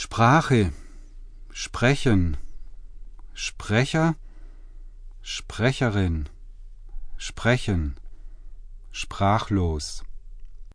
Sprache, sprechen, Sprecher, Sprecherin, sprechen, sprachlos.